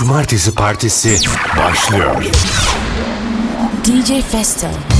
Cumartesi Partisi başlıyor. DJ Festo.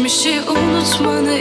Geçmişi unutmanı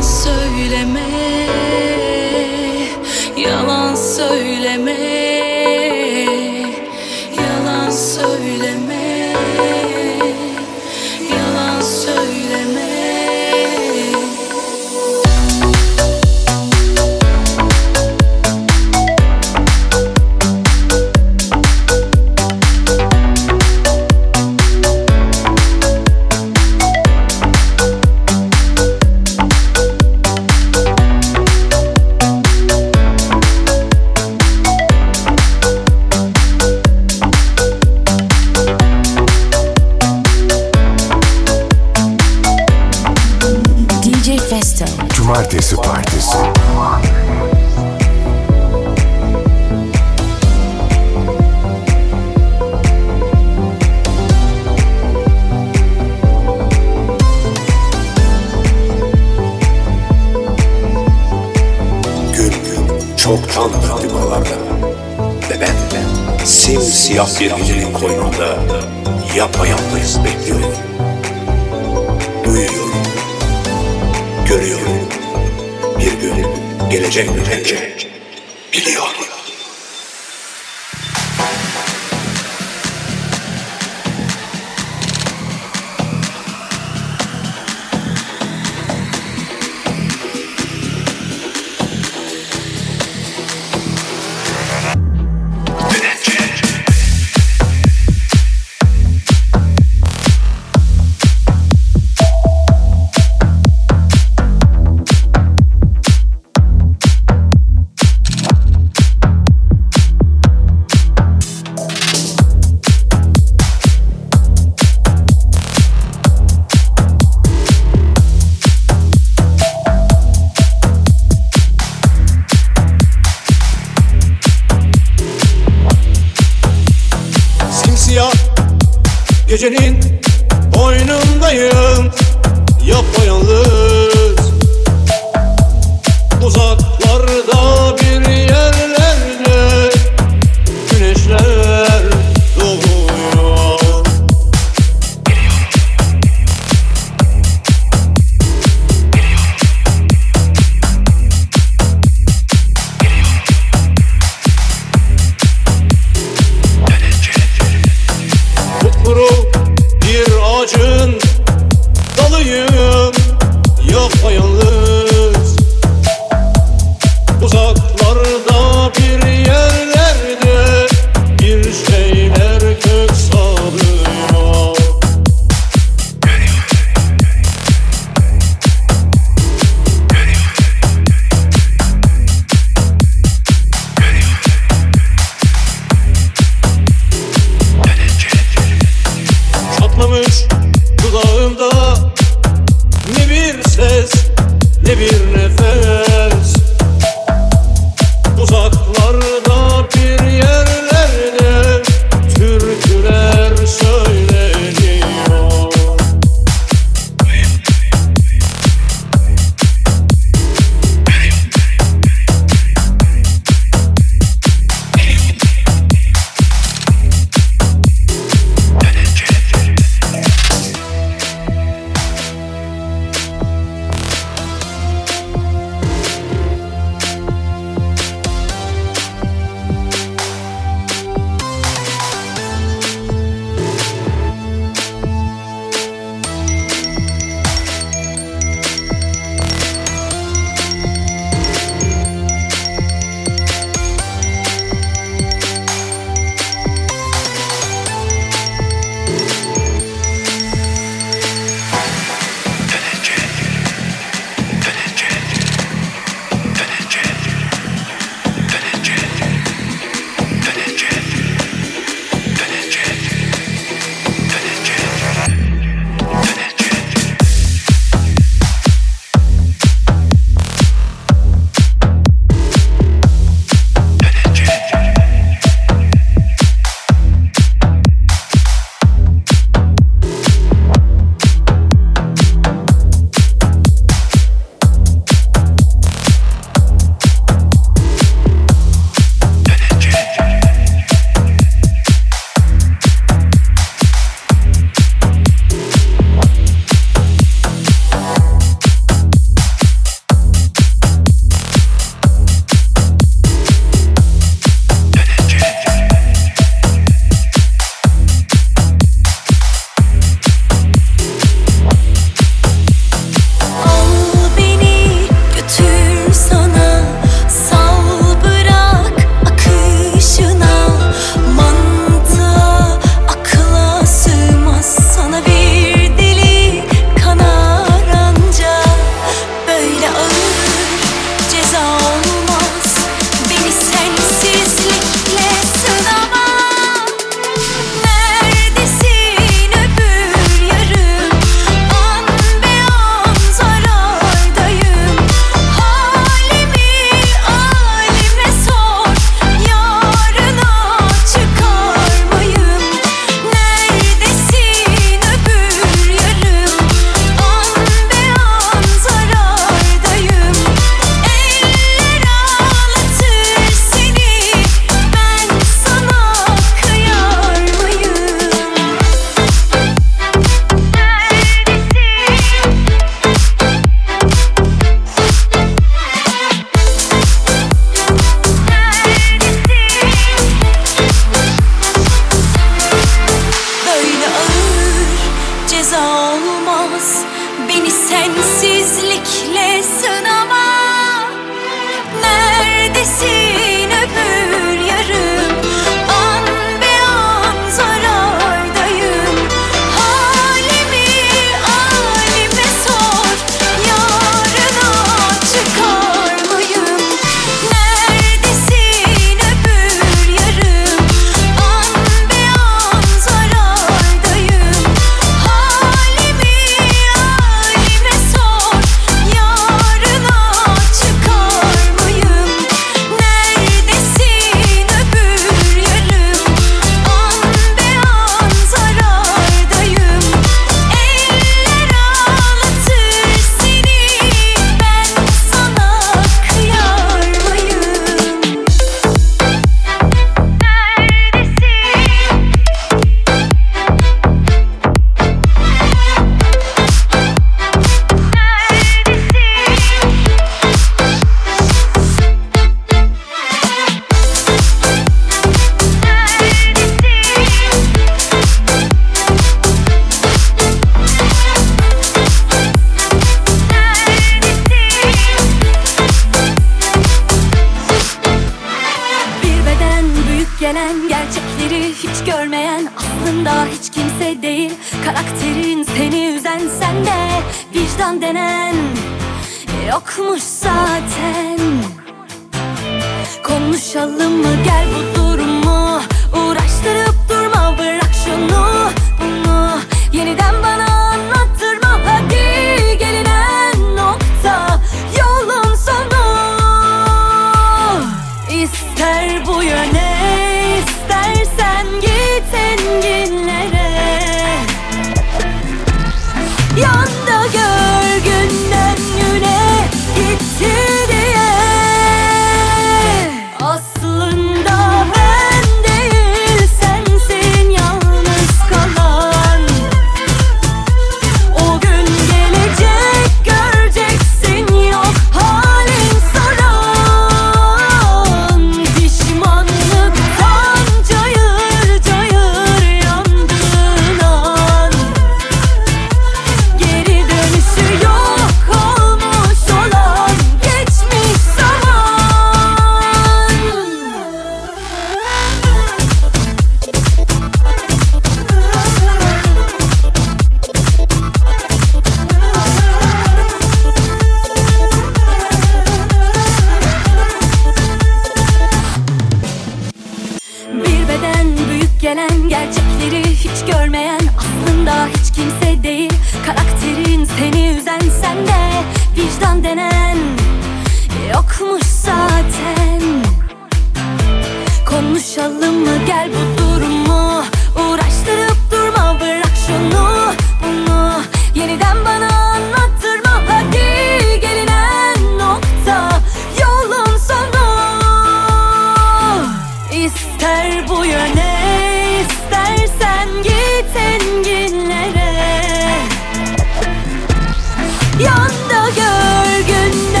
또 혈근 나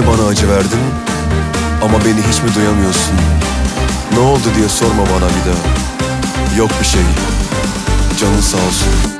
Niye bana acı verdin? Ama beni hiç mi duyamıyorsun? Ne oldu diye sorma bana bir daha. Yok bir şey. Canın sağ olsun.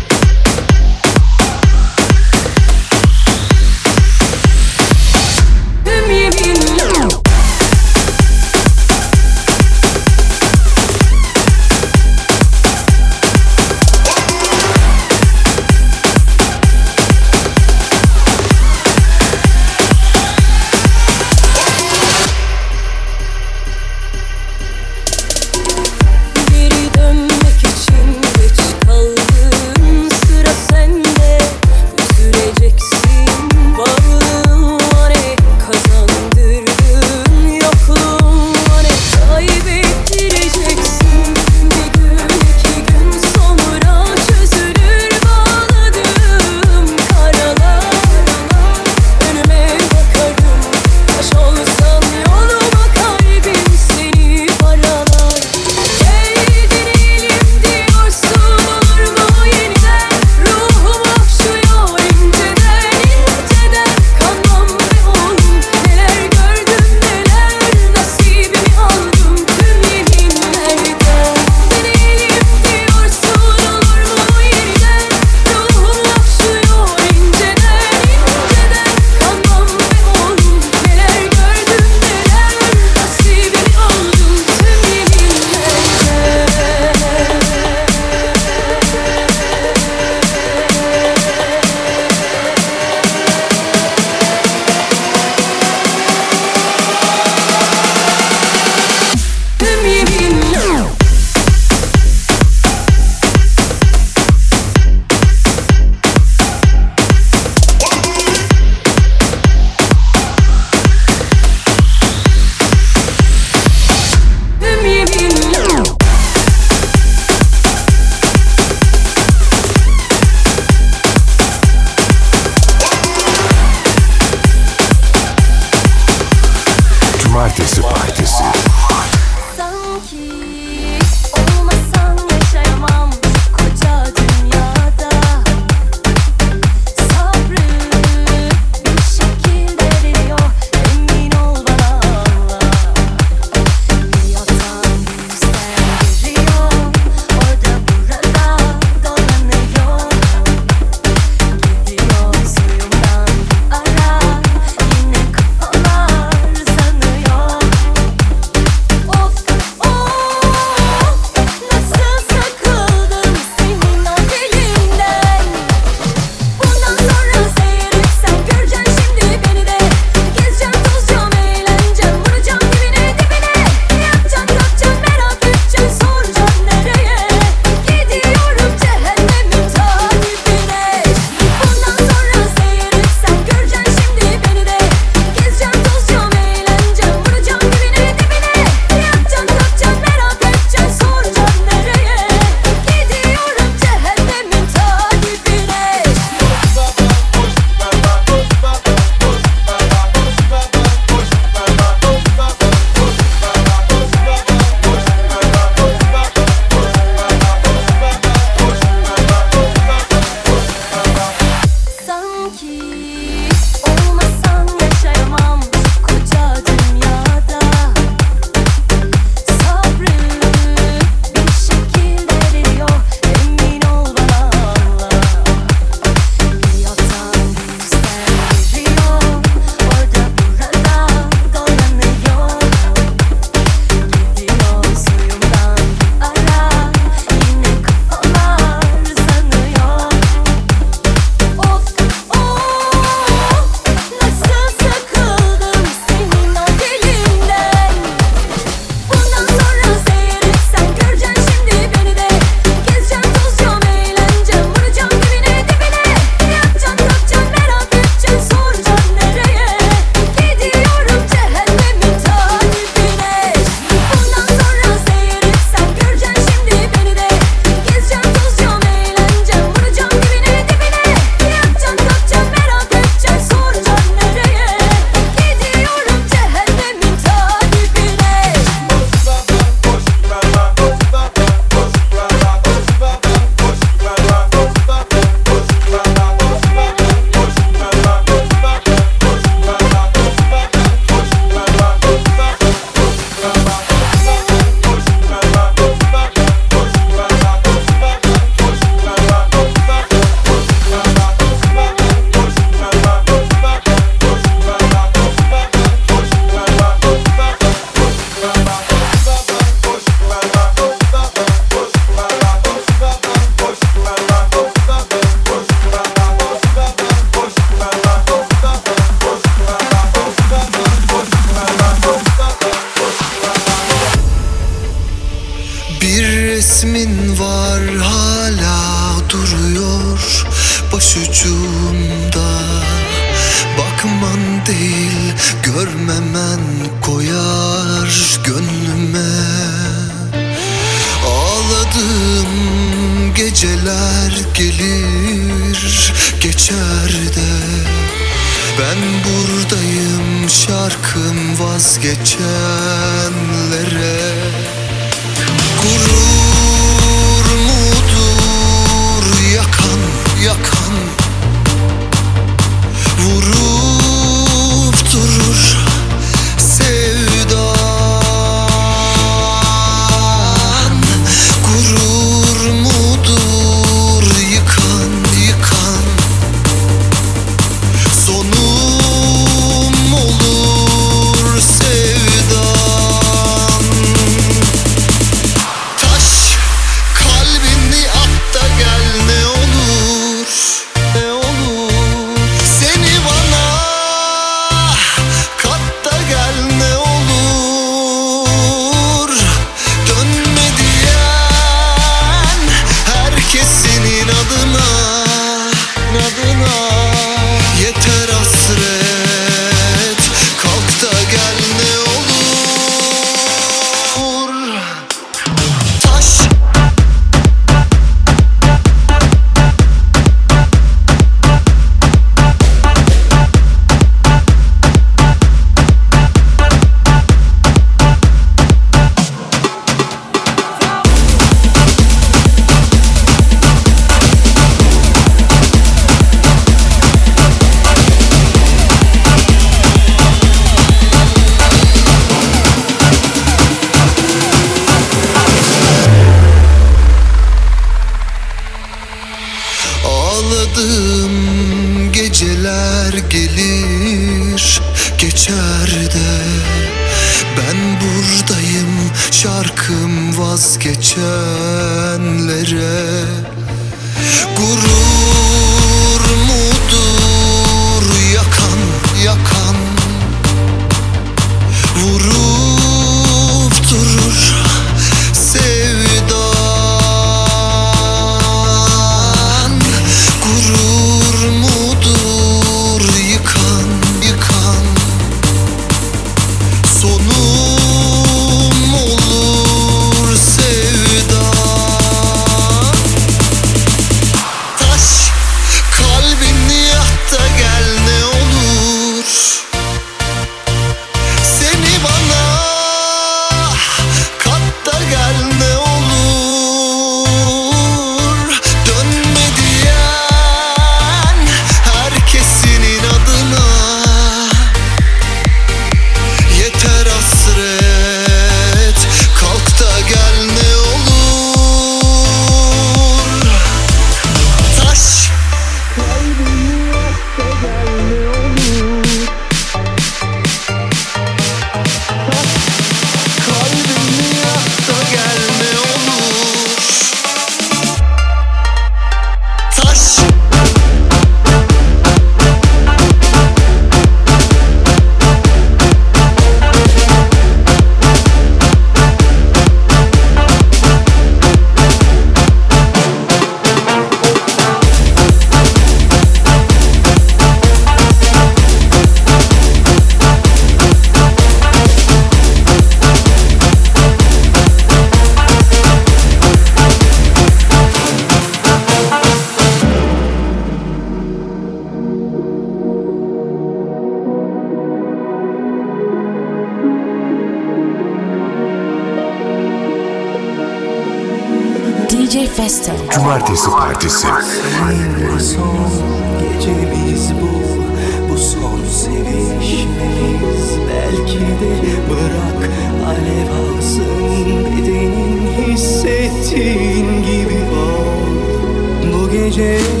Bu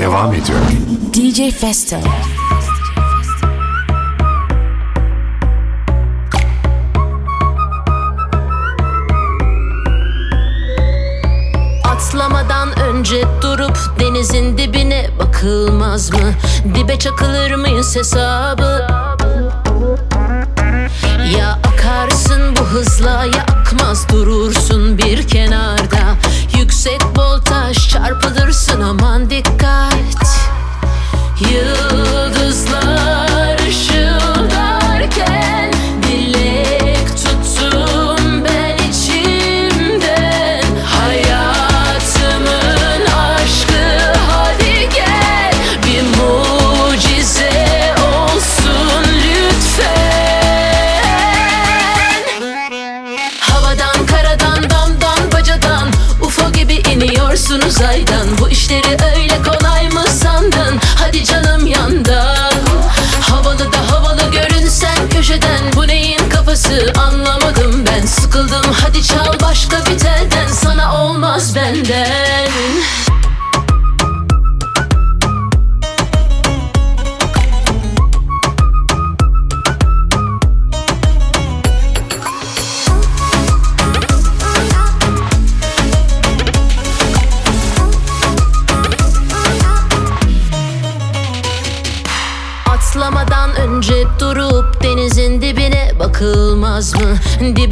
devam ediyor. DJ Festo. Atlamadan önce durup denizin dibine bakılmaz mı? Dibe çakılır mıyız hesabı? Ya akarsın bu hızla ya akmaz durursun bir kenarda Yüksek voltaj çarpılırsın aman dikkat. Yıldızlar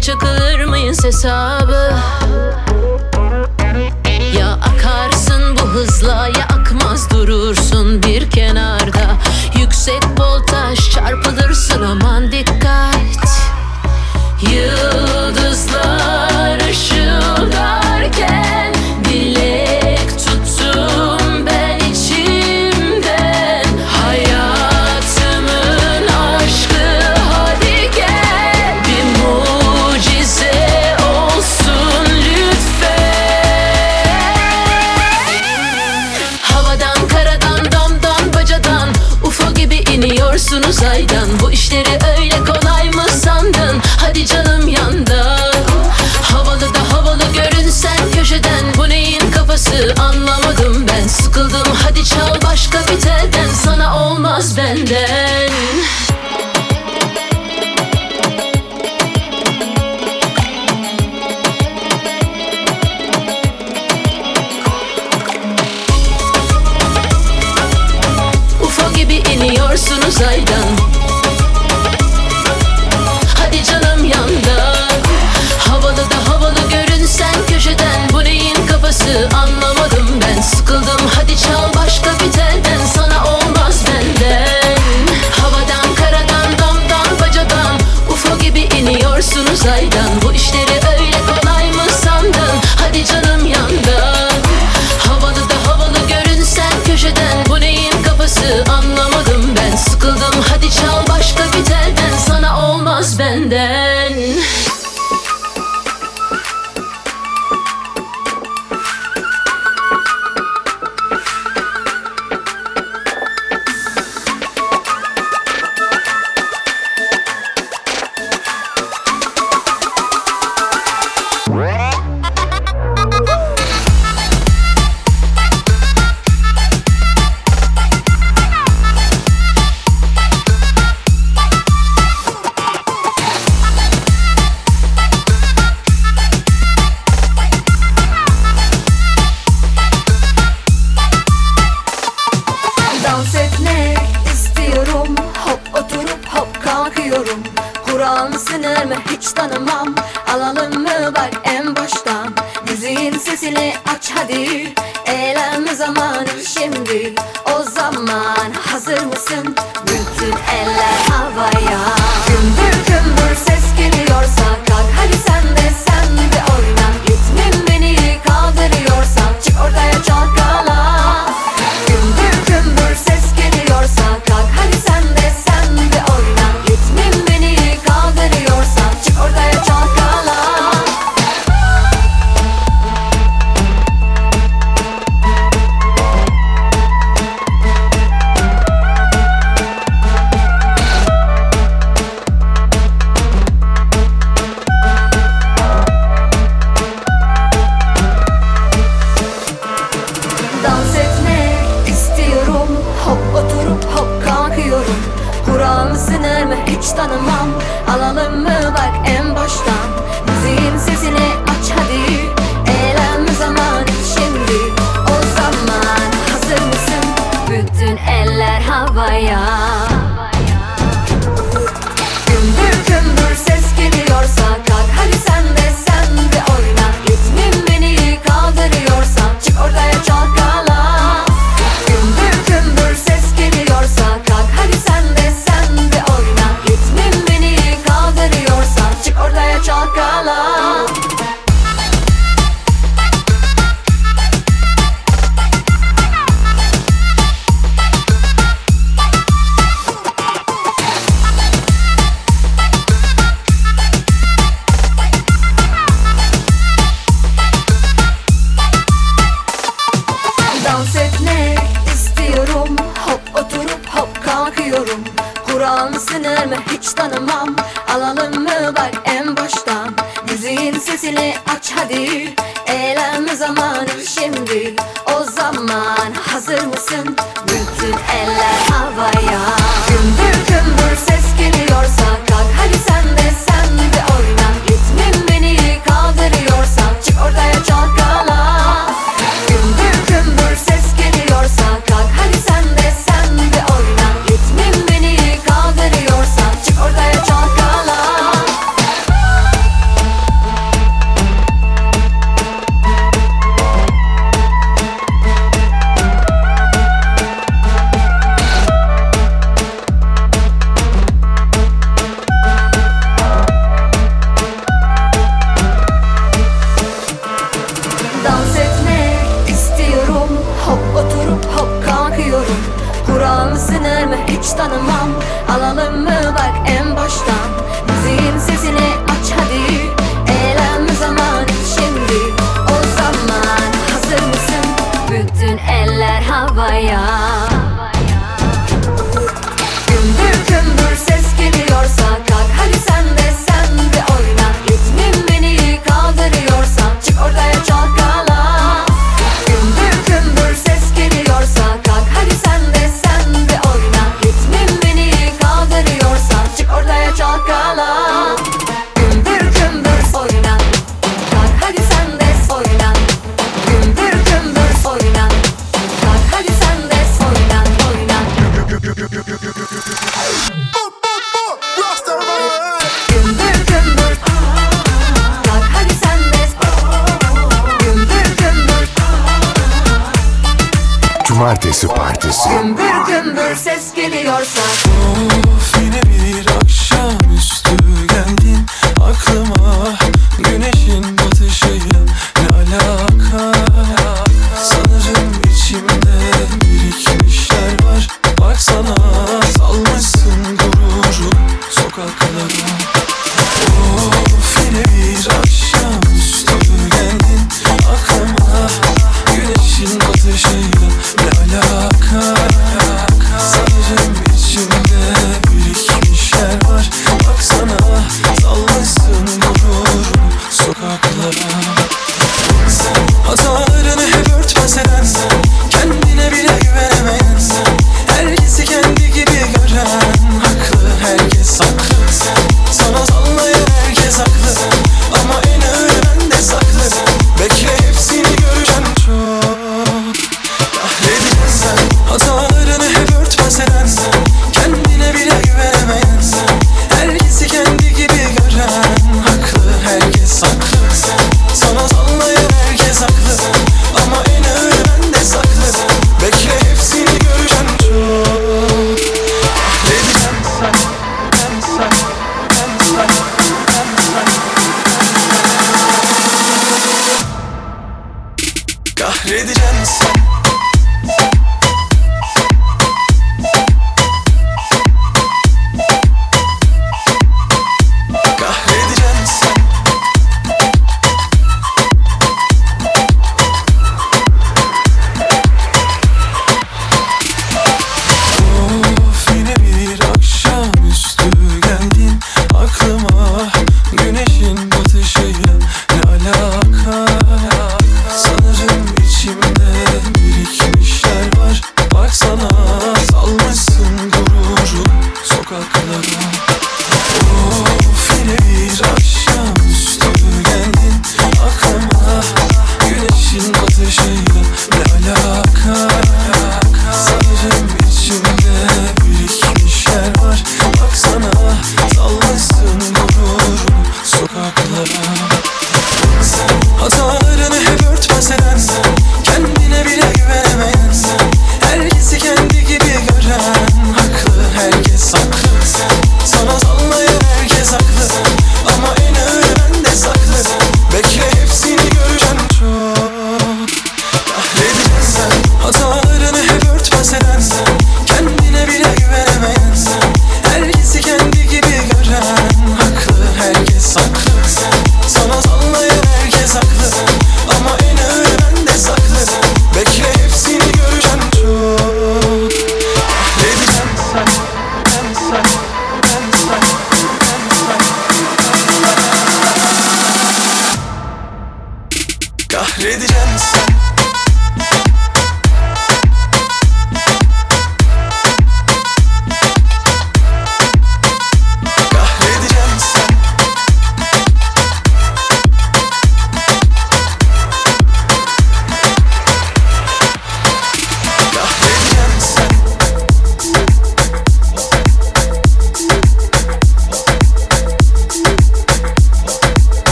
çakılır mıyız hesabı?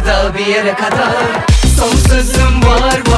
Sabırda bir yere kadar. Son sözüm var var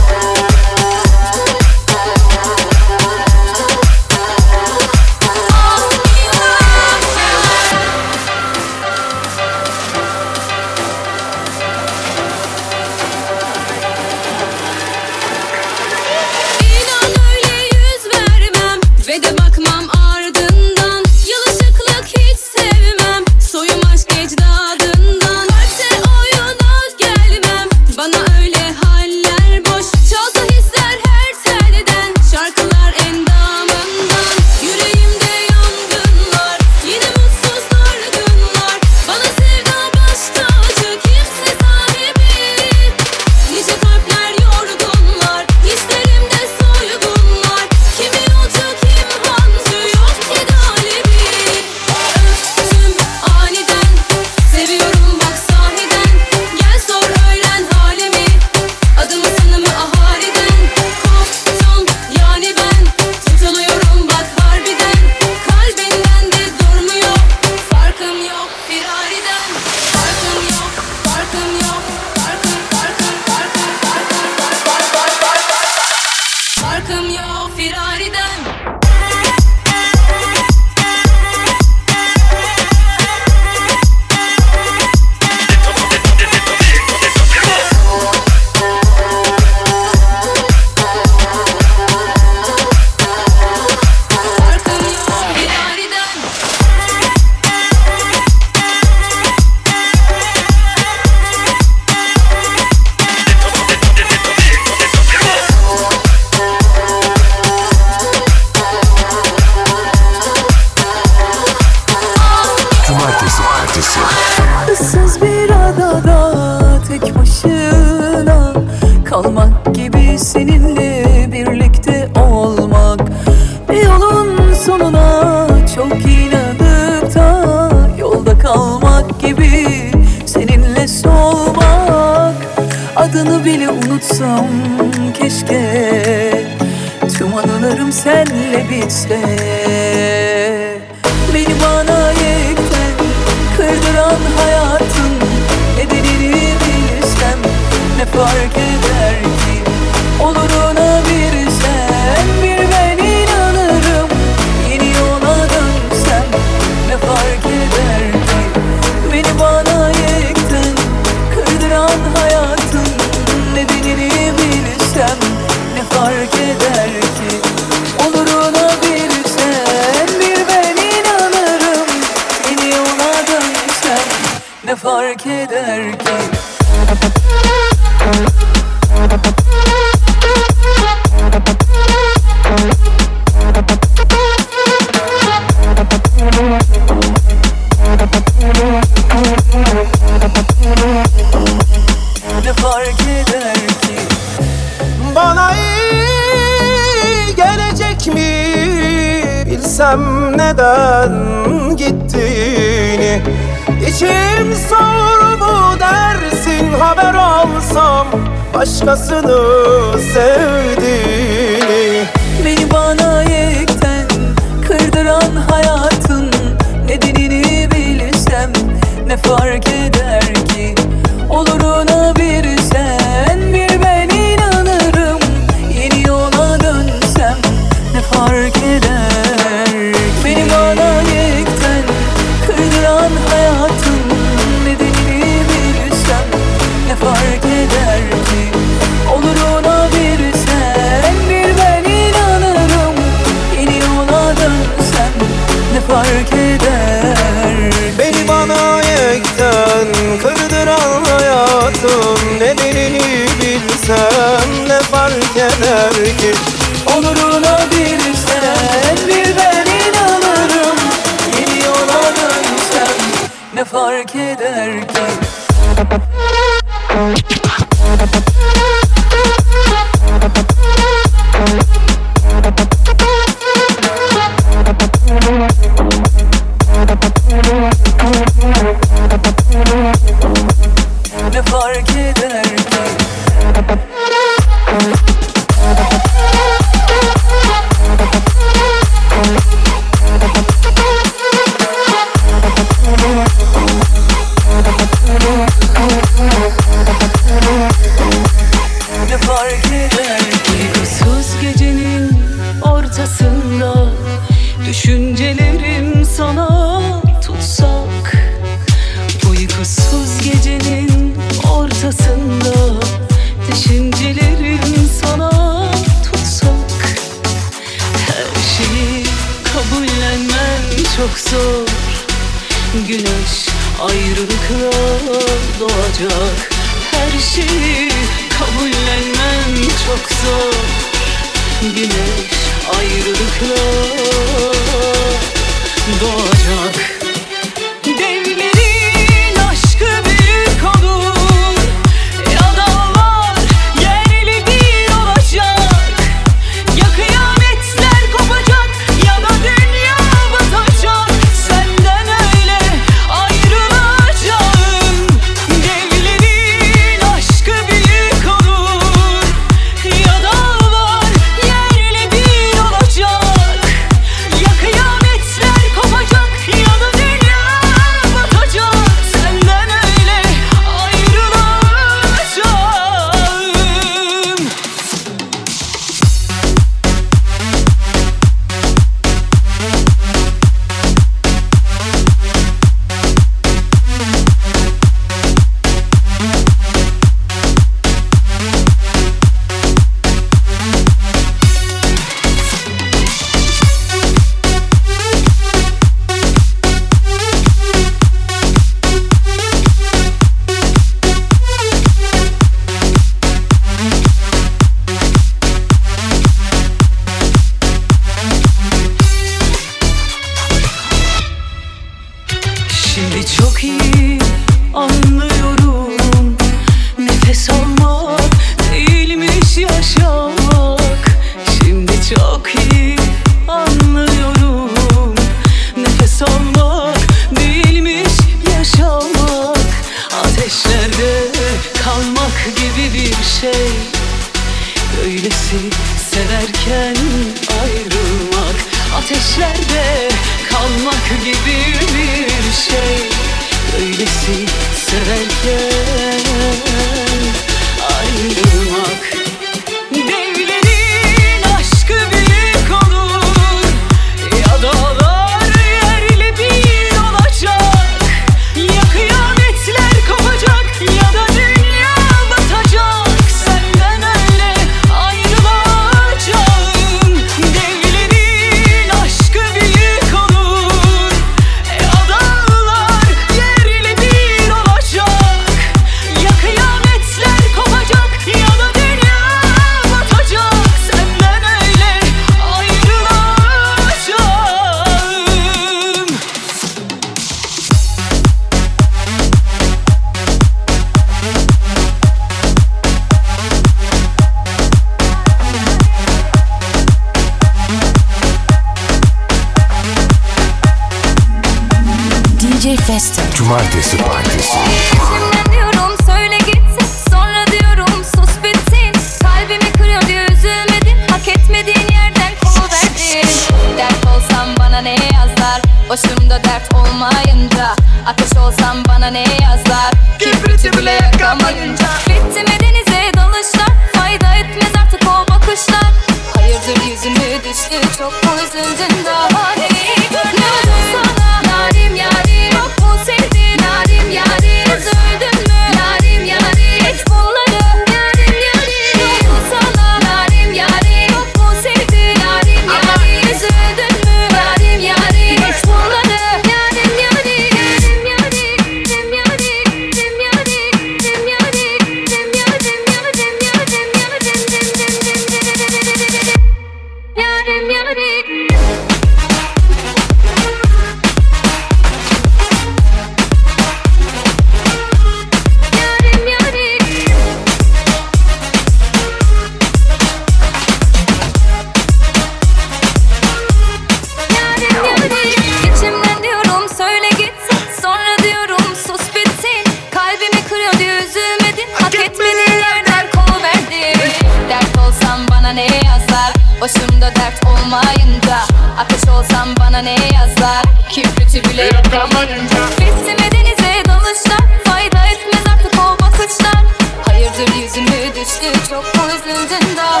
geçti çok özledin daha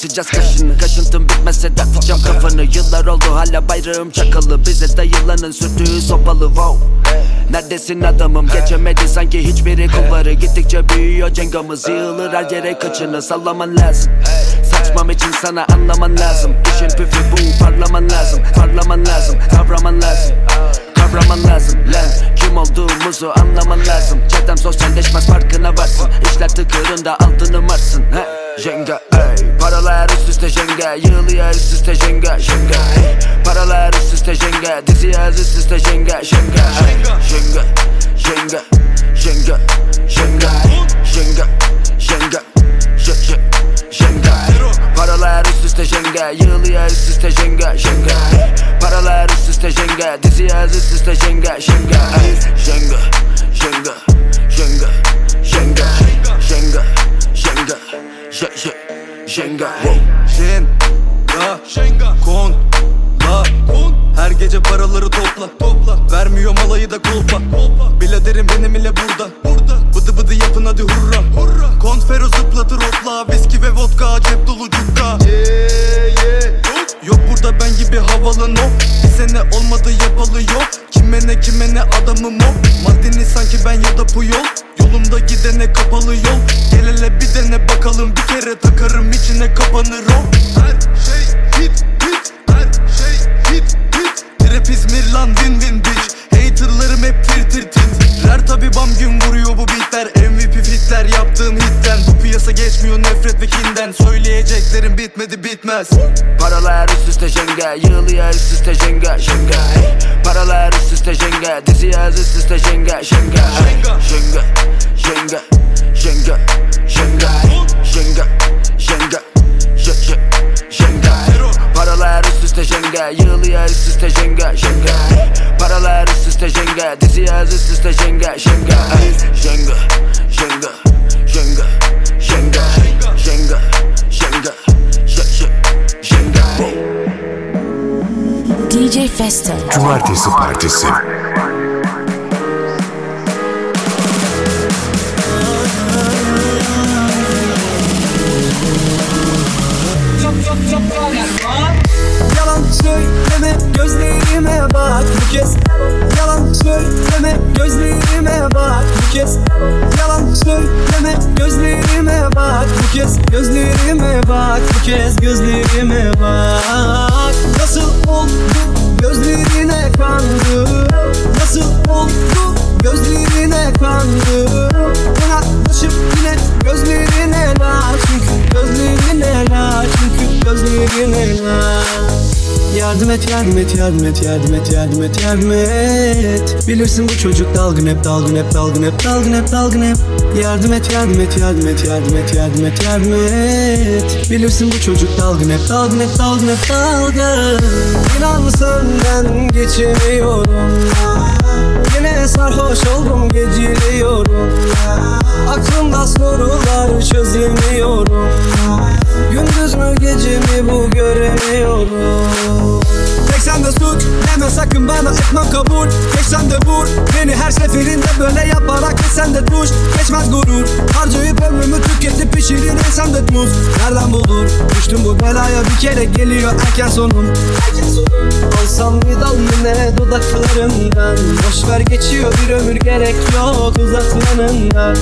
açacağız kaşını. Kaşıntım bitmezse dağıtacağım kafanı. Yıllar oldu hala bayrağım çakalı. Bize de yılanın sürtüğü sopalı wow. Neredesin adamım? Geçemedi sanki hiçbiri kulları Gittikçe büyüyor cengamız. Yığılır her yere kaçını sallaman lazım. Saçmam için sana anlaman lazım. İşin püfü bu parlaman lazım. Parlaman lazım kavraman lazım. Kavraman lazım. Lan Kim olduğumuzu anlaman lazım. Çetem sosyalleşmez farkına varsın. İşler tıkırında altını marsın. He Jenga Paralar üst üste jenga Yığılıyor üst üste Jenga ey Paralar üst üste jenga Diziyor üst üste Jenga ey Jenga Jenga Jenga Jenga Jenga Jenga Jenga Jenga Paralar üst üste jenga Yığılıyor üst üste jenga Jenga Paralar üst üste jenga Diziyor üst üste jenga Jenga Jenga Jenga Jenga Jenga Jenga Jenga Jenga Jenga Jen, ga, kon, la Her gece paraları topla, topla. Vermiyor malayı da kolpa, kolpa. Biladerim benim ile burada, burada. Bıdı bıdı yapın hadi hurra, hurra. Konfero zıplatır hopla Viski ve vodka cep dolu cukka yeah. Gibi havalı no. Bir sene olmadı yapalı yok. Kime ne kime ne adamım o. Mardini sanki ben ya da Puyol Yolumda gidene kapalı yol. Gel hele bir dene bakalım. Bir kere takarım içine kapanır o. Her şey hit hit. Her şey hit hit. Trap İzmir lan win win bitch Haterlarım hep tir tir tir. Rer tabi bam gün vuruyor bu beatler. MVP fitler yaptığım hitten. Bu piyasa geçmiyor nefret ve kinden. Söyleyeceklerim bitmedi bitmez. Paralar üst üste jenga Yığılıyor üst üste jenga jenga hey. Paralar üst üste jenga Dizi yaz üst üste jenga jenga hey. Jenga jenga jenga jenga jenga jenga jenga jenga Paralar üst üste jenga Yığılıyor üst üste jenga jenga Paralar üst üste jenge Dizi yaz üst üste jenge Jenge Jenge Jenge Jenge Jenge Jenge Jenge Jenge DJ Festo. Cumartesi Partisi. Yalan söyleme gözlerime bak bu kez. Yalan söyleme gözlerime bak bu kez. Yalan söyleme gözlerime bak bu kez. Gözlerime bak bu kez gözlerime bak. Nasıl oldu gözlerine kandı? Nasıl oldu gözlerine kandı? Yaklaşıp yine gözlerine la Çünkü gözlerine la Çünkü gözlerine la Yardım et yardım et yardım et yardım et yardım et yardım et Bilirsin bu çocuk dalgın hep dalgın hep dalgın hep dalgın hep dalgın hep Yardım et yardım et yardım et yardım et yardım et yardım et Bilirsin bu çocuk dalgın hep dalgın hep dalgın hep dalgın İnan senden geçemiyorum Sarhoş oldum geciliyorum. Aklımda sorular çözemiyorum. Gündüz mü gece mi bu göremiyorum Tek sende suç deme sakın bana etmem kabul. Geç sen de vur beni her seferinde böyle yaparak Geç sen de duş. Geçmez gurur Harcayıp ömrümü tüketip pişirir insan da muz Nereden bulur? Düştüm bu belaya bir kere geliyor erken sonum Alsam bir dal yine dudaklarından Boş ver geçiyor bir ömür gerek yok uzatmanından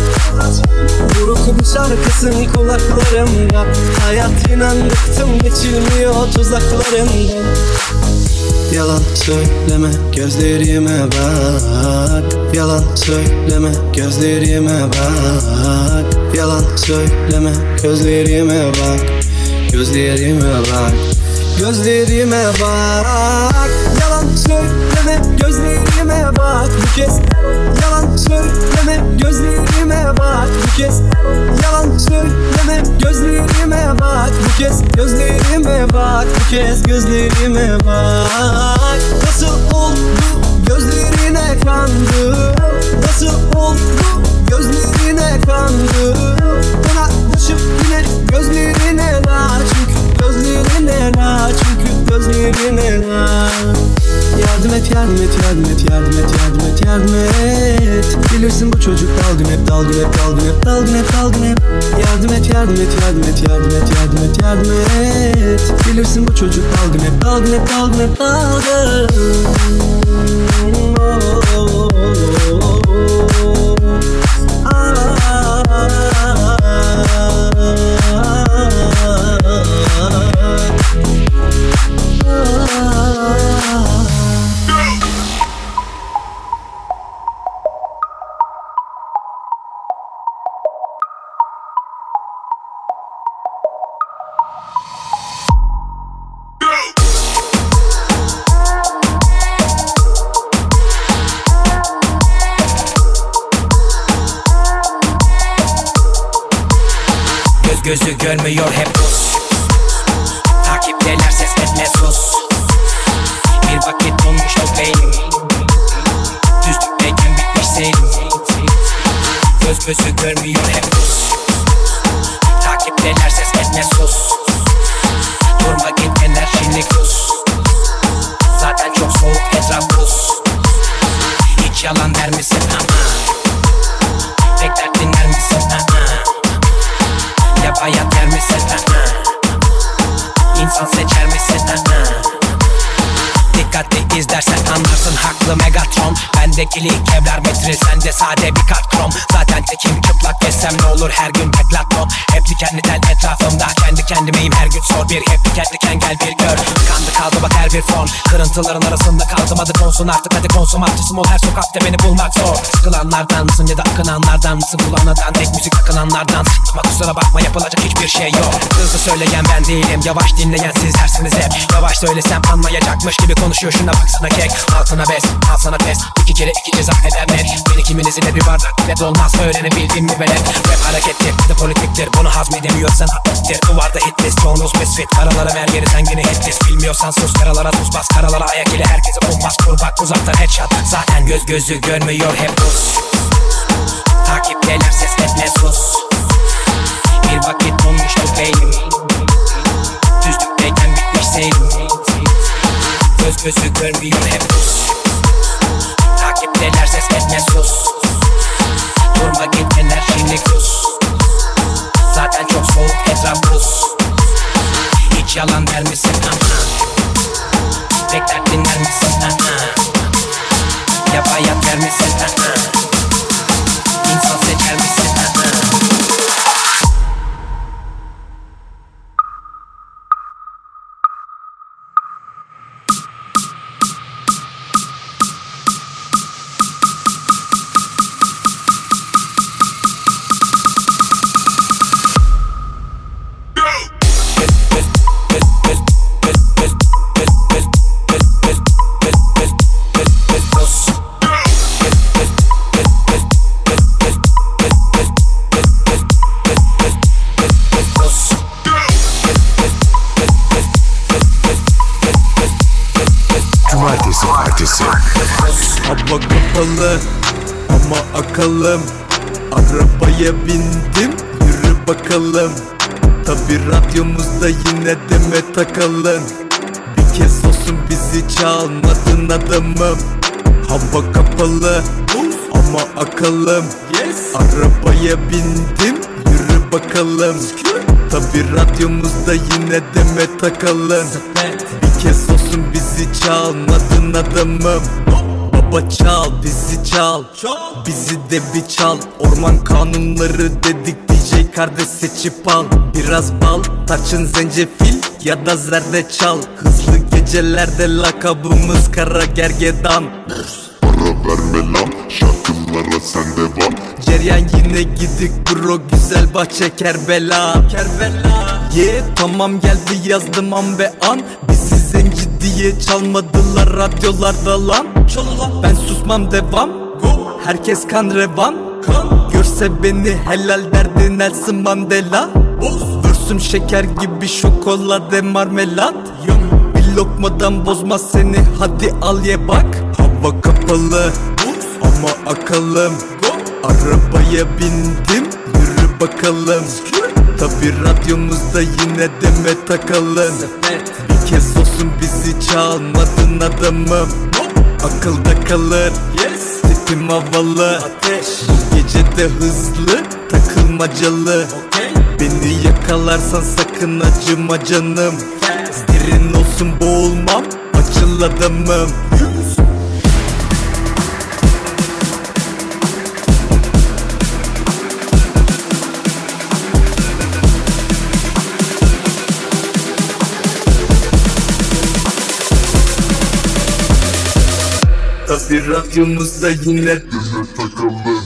Buruk bir şarkısın kulaklarımda. Hayat inan bıktım geçilmiyor tuzaklarından Yalan söyleme gözlerime bak. Yalan söyleme gözlerime bak. Yalan söyleme gözlerime bak. Gözlerime bak. Gözlerime bak. Yalan söyleme gözlerime bak Bu kez. Yalan söyleme gözlerime bak Bu kez. Yalan söyleme gözlerime bak Bu kez. Gözlerime bak Bu kez gözlerime bak. Nasıl oldu gözlerine kandı? Nasıl oldu gözlerine kandı Yardım et yardım et yardım et yardım et yardım et. Bilirsin bu çocuk dalgın hep dalgın hep dalgın hep dalgın hep dalgın hep. Yardım et yardım et yardım et yardım et yardım et yardım et. Bilirsin bu çocuk dalgın hep dalgın hep dalgın hep dalgın. Oh, oh, oh, oh. Ol her sokakta beni bulmak zor. Sıkılanlardan mısın ya da akınanlardan mısın? Kulağınadan tek müzik akınanlardan. Sıkma kusura bakma yapılacak hiçbir şey yok. Hızlı söyleyen ben değilim yavaş dinleyen sizlersiniz hep. Yavaş söylesem anlayacakmış gibi konuşuyor. Şuna baksana kek Altına bes al sana test. İki kere iki ceza eder net Bir bardak bile dolmaz öğrenebildim mi belet. Rap harekettir de politiktir bunu hazmedemiyorsan atlettir. Duvarda hit list çoğunuz misfit Karalara ver geri sen yine hit list. Bilmiyorsan sus karalara tuz bas. Karalara ayak ile herkese bulmaz Kur. Bak uzaktan headshot Zaten göz gözü görmüyor hep buz. Takipteler ses etme sus Bir vakit donmuştu beynim. Düzlükteyken bitmiş seyrim. Göz gözü görmüyor hep pus Takipteler ses etme sus Durma git enerjini kus Zaten çok soğuk etraf buz Hiç yalan der misin? Aha. Bekler dinler misin? Aha. Yapayat der misin? Aha. İnsan seçer misin? Ama akalım Arabaya bindim yürü bakalım. Tabi radyomuzda yine deme takalım. Bir kez olsun bizi çalmadın adamım. Hava kapalı ama akalım. Arabaya bindim yürü bakalım. Tabi radyomuzda yine deme takalım. Bir kez olsun bizi çalmadın adamım Baba çal bizi çal. Bizi de bir çal. Orman kanunları dedik DJ kardeş seçip al. Biraz bal tarçın zencefil ya da zerdeçal Hızlı gecelerde lakabımız kara gergedan. Para verme lan şarkılara sen devam Ceryan yine gidik bro güzel bahçe Kerbela. Kerbela. Yeah tamam geldi yazdım an ve an. Zenci diye çalmadılar radyolarda lan. Ben susmam devam. Herkes kan revan. Görse beni helal derdi Nelson Mandela. Vürsüm şeker gibi şokolade marmelat. Bir lokmadan bozmaz seni hadi al ye bak. Hava kapalı. Ama akalım. Arabaya bindim. Yürü bakalım. Tabi radyomuzda yine deme takalım kez olsun bizi çalmadın adamım. Akılda kalır. Tipim havalı. Bu gece de hızlı takılmacalı. Beni yakalarsan sakın acıma canım. Derin olsun boğulmam açıl adamım Tabi radyomuzda yine Deme takalım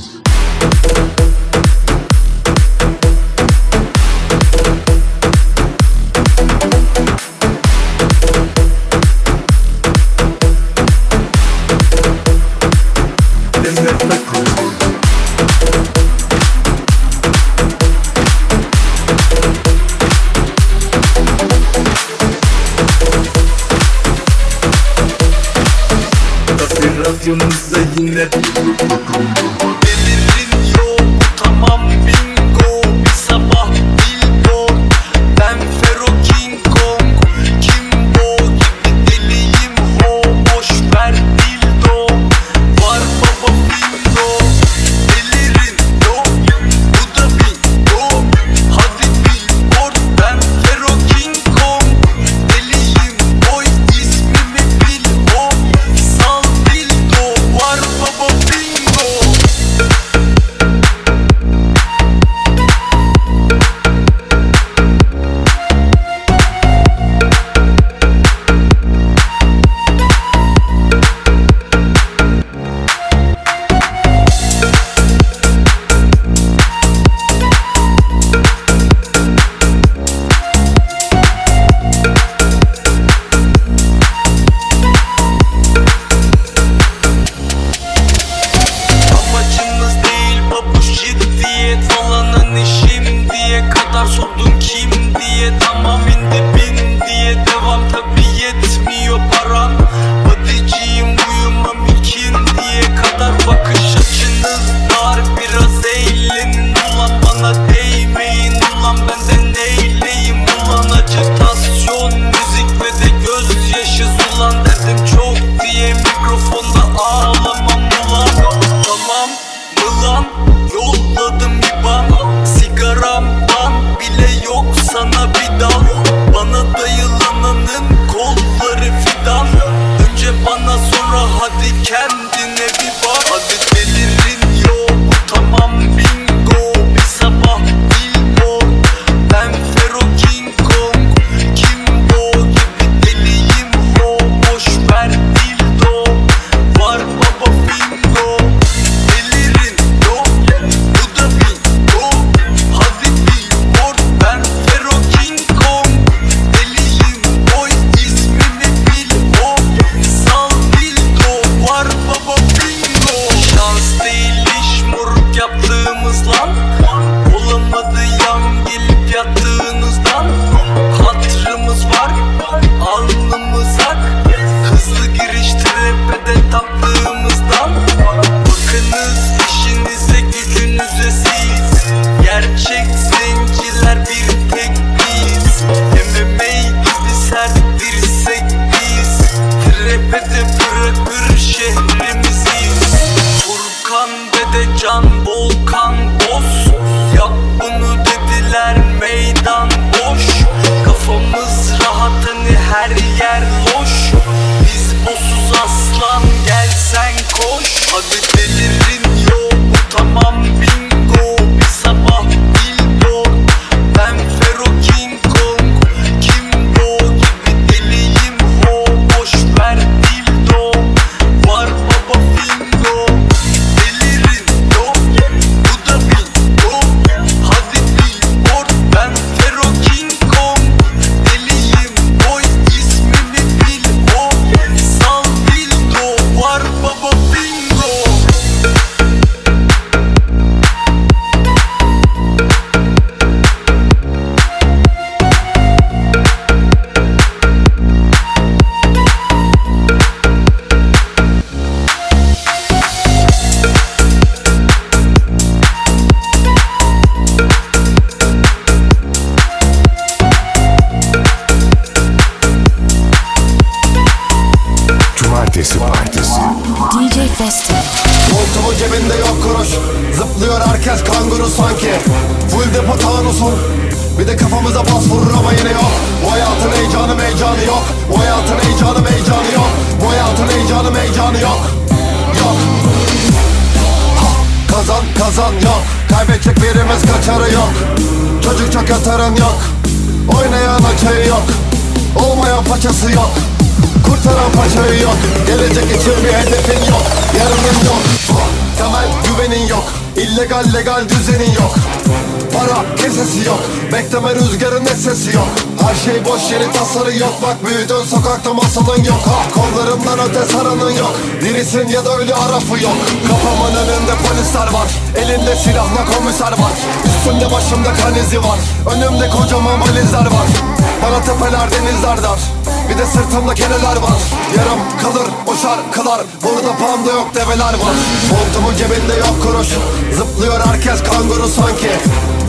o şarkılar Burada panda yok develer var. Montumun cebinde yok kuruş. Zıplıyor herkes kanguru sanki.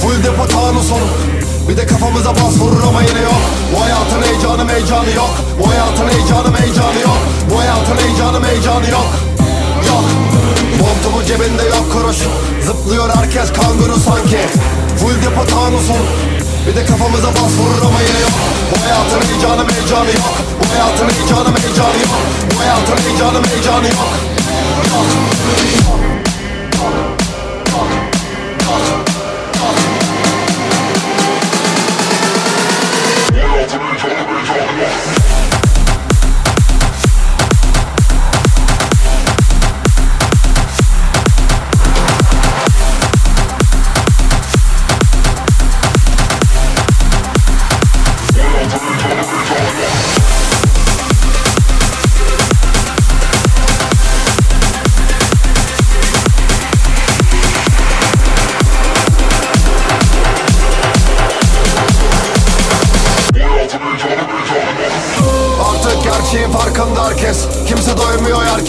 Full depo tanusun bir de kafamıza bas vurur ama yine yok. Bu hayatın heyecanı meycanı yok. Bu hayatın heyecanı meycanı yok. Bu hayatın heyecanı meycanı yok. Yok. Montumun cebinde yok kuruş. Zıplıyor herkes kanguru sanki. Full depo tanusun bir de kafamıza bas vurur ama yine yok. Bu hayatın heyecanı meycanı yok hayatın heyecanı meycanı yok. Bu hayatın heyecanı meycanı yok. Yok. Artık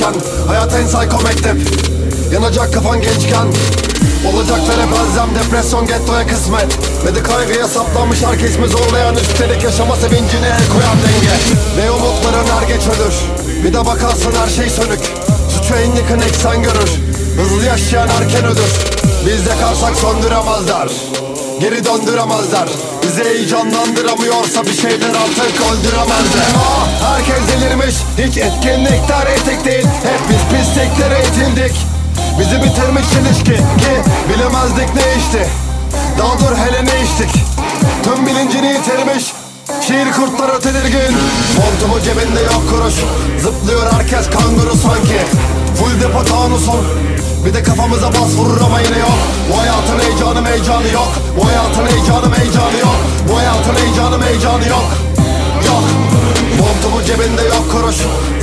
yerken Hayat en psycho mektep Yanacak kafan gençken Olacaklara elzem depresyon gettoya kısmet. Ve de kaygıya saplanmış herkes mi zorlayan Üstelik yaşama sevincine el koyan denge. Ve umutların er geç ölür Bir de bakarsın her şey sönük. Suçu en yakın eksen görür Hızlı yaşayan erken ölür. Biz yakarsak söndüremezler Geri döndüremezler. Bizi heyecanlandıramıyorsa bir şeyler artık öldüremezler. Ah, Herkes delirmiş. Hiç etkinlikler etik değil. Hep biz pisliklere itildik. Bizi bitirmiş ilişki Ki bilemezdik ne işti Daha dur hele ne içtik. Tüm bilincini yitirmiş. Şiir kurtları tedirgin. Montumu cebinde yok kuruş. Zıplıyor herkes kanguru sanki. Full depo tanusun bir de kafamıza bas vurur ama yine yok. Bu hayatın heyecanı meycanı yok. Bu hayatın heyecanı meycanı yok. Bu hayatın heyecanı meycanı yok. Yok. Montumun cebinde yok kuruş.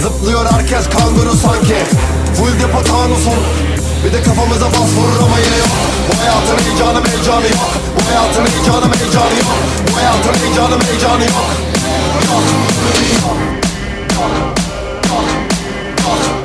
Zıplıyor herkes kanguru sanki. Full depo tanusun. Bir de kafamıza bas vurur ama yine yok. Bu hayatın heyecanı meycanı yok. Bu hayatın heyecanı meycanı yok. Bu hayatın heyecanı meycanı yok Yok. Yok. Yok. Yok. Yok.